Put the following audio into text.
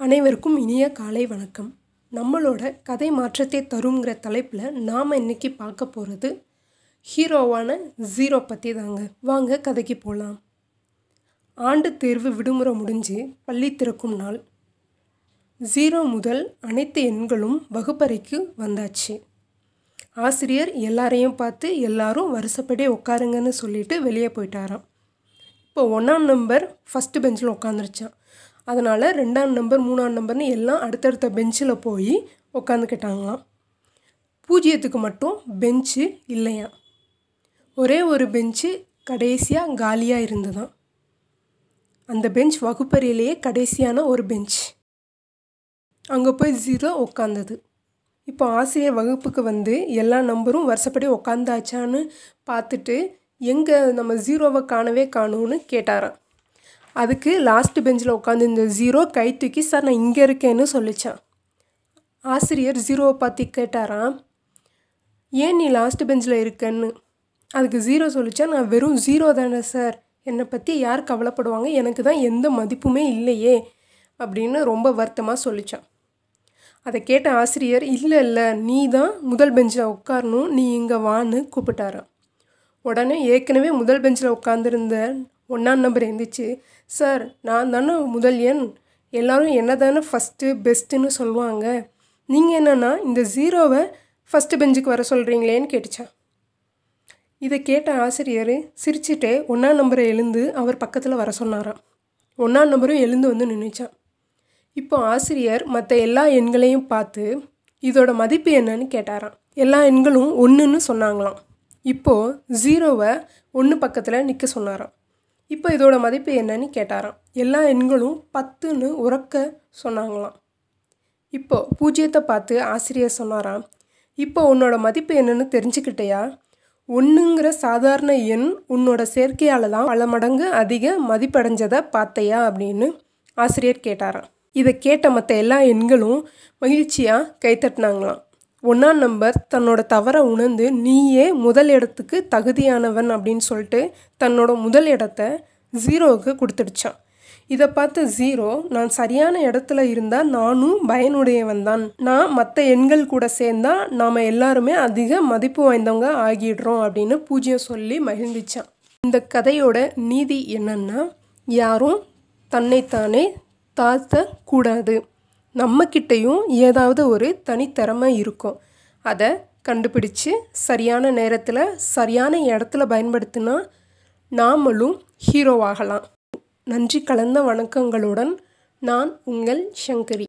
அனைவருக்கும் இனிய காலை வணக்கம். நம்மளோட கதை மாற்றத்தை தருங்கிற தலைப்பில் நாம் இன்றைக்கி பார்க்க போகிறது ஹீரோவான ஜீரோ பற்றி தாங்க. வாங்க கதைக்கு போகலாம் ஆண்டு தேர்வு விடுமுறை முடிஞ்சு பள்ளி திறக்கும் நாள். ஜீரோ முதல் அனைத்து எண்களும் வகுப்பறைக்கு வந்தாச்சு. ஆசிரியர் எல்லாரையும் பார்த்து எல்லாரும் வருஷப்படி உட்காருங்கன்னு சொல்லிட்டு வெளியே போயிட்டாராம். இப்போ ஒன்றாம் நம்பர் ஃபஸ்ட்டு பெஞ்சில் உட்காந்துருச்சான் அதனால் ரெண்டாம் நம்பர் மூணாம் நம்பர்னு எல்லாம் அடுத்தடுத்த பெஞ்சில் போய் உட்காந்துக்கிட்டாங்களாம் பூஜ்ஜியத்துக்கு மட்டும் பெஞ்சு இல்லையா ஒரே ஒரு பெஞ்சு கடைசியாக காலியாக இருந்ததாம். அந்த பெஞ்ச் வகுப்பறையிலேயே கடைசியான ஒரு பெஞ்ச் அங்கே போய் ஜீரோ உட்காந்தது இப்போ ஆசிரியர் வகுப்புக்கு வந்து எல்லா நம்பரும் வருஷப்படி உட்காந்தாச்சான்னு பார்த்துட்டு எங்கே நம்ம ஜீரோவை காணவே காணும்னு கேட்டாராம். அதுக்கு லாஸ்ட் பெஞ்சில் உட்காந்து இந்த ஜீரோ கை தூக்கி சார் நான் இங்கே இருக்கேன்னு சொல்லிச்சான். ஆசிரியர் ஜீரோவை பார்த்து கேட்டாராம். ஏன் நீ லாஸ்ட் பெஞ்சில் இருக்கன்னு? அதுக்கு ஜீரோ சொல்லிச்சா நான் வெறும் ஜீரோ தானே சார். என்னை பற்றி யார் கவலைப்படுவாங்க? எனக்கு தான் எந்த மதிப்புமே இல்லையே. அப்படின்னு ரொம்ப வருத்தமாக சொல்லிச்சான். அதை கேட்ட ஆசிரியர் இல்லை இல்லை நீ தான் முதல் பெஞ்சில் உட்காரணும். நீ இங்கே வான்னு கூப்பிட்டாராம். உடனே ஏற்கனவே முதல் பெஞ்சில் உட்காந்துருந்த ஒன்றாம் நம்பர் எழுந்திரிச்சு சார் நான் தானே முதல் எண். எல்லோரும் என்ன தானே ஃபஸ்ட்டு பெஸ்ட்டுன்னு சொல்லுவாங்க. நீங்கள் என்னென்னா இந்த ஜீரோவை ஃபஸ்ட்டு பெஞ்சுக்கு வர சொல்கிறீங்களேன்னு கேட்டுச்சான் இதை கேட்ட ஆசிரியர் சிரிச்சுட்டே ஒன்றாம் நம்பரை எழுந்து அவர் பக்கத்தில் வர சொன்னாராம். ஒன்றாம் நம்பரும் எழுந்து வந்து நின்றுச்சான் இப்போ ஆசிரியர் மற்ற எல்லா எண்களையும் பார்த்து இதோட மதிப்பு என்னன்னு கேட்டாராம். எல்லா எண்களும் ஒன்றுன்னு சொன்னாங்களாம். இப்போது ஜீரோவை ஒன்று பக்கத்தில் நிற்க சொன்னாராம். இப்போ இதோட மதிப்பு என்னன்னு கேட்டாராம். எல்லா எண்களும் பத்துன்னு உறக்க சொன்னாங்களாம். இப்போ பூஜ்ஜியத்தை பார்த்து ஆசிரியர் சொன்னாராம் இப்போ உன்னோட மதிப்பு என்னன்னு தெரிஞ்சுக்கிட்டியா? ஒன்றுங்கிற சாதாரண எண் உன்னோட சேர்க்கையால் தான் பல மடங்கு அதிக மதிப்படைஞ்சதை பார்த்தையா? அப்படின்னு ஆசிரியர் கேட்டாராம். இதை கேட்ட மற்ற எல்லா எண்களும் மகிழ்ச்சியாக கைத்தட்டினாங்களாம் ஒன்றாம் நம்பர் தன்னோட தவறை உணர்ந்து நீயே முதல் இடத்துக்கு தகுதியானவன் அப்படின்னு சொல்லிட்டு தன்னோட முதல் இடத்த ஜீரோவுக்கு கொடுத்துடுச்சான். இதை பார்த்து ஜீரோ நான் சரியான இடத்துல இருந்தால் நானும் பயனுடையவன் தான். நான் மற்ற எண்கள் கூட சேர்ந்தா நாம் எல்லாருமே அதிக மதிப்பு வாய்ந்தவங்க ஆகிடுறோம் அப்படின்னு பூஜ்யம் சொல்லி மகிழ்ந்துச்சான் இந்த கதையோட நீதி என்னன்னா யாரும் தன்னைத்தானே தாழ்த்தக்கூடாது. நம்மக்கிட்டேயும் ஏதாவது ஒரு தனித்திறமை இருக்கும். அதை கண்டுபிடிச்சு சரியான நேரத்தில் சரியான இடத்துல பயன்படுத்தினா நாமளும் ஹீரோவாகலாம் நன்றி கலந்த வணக்கங்களுடன் நான் உங்கள் சங்கரி.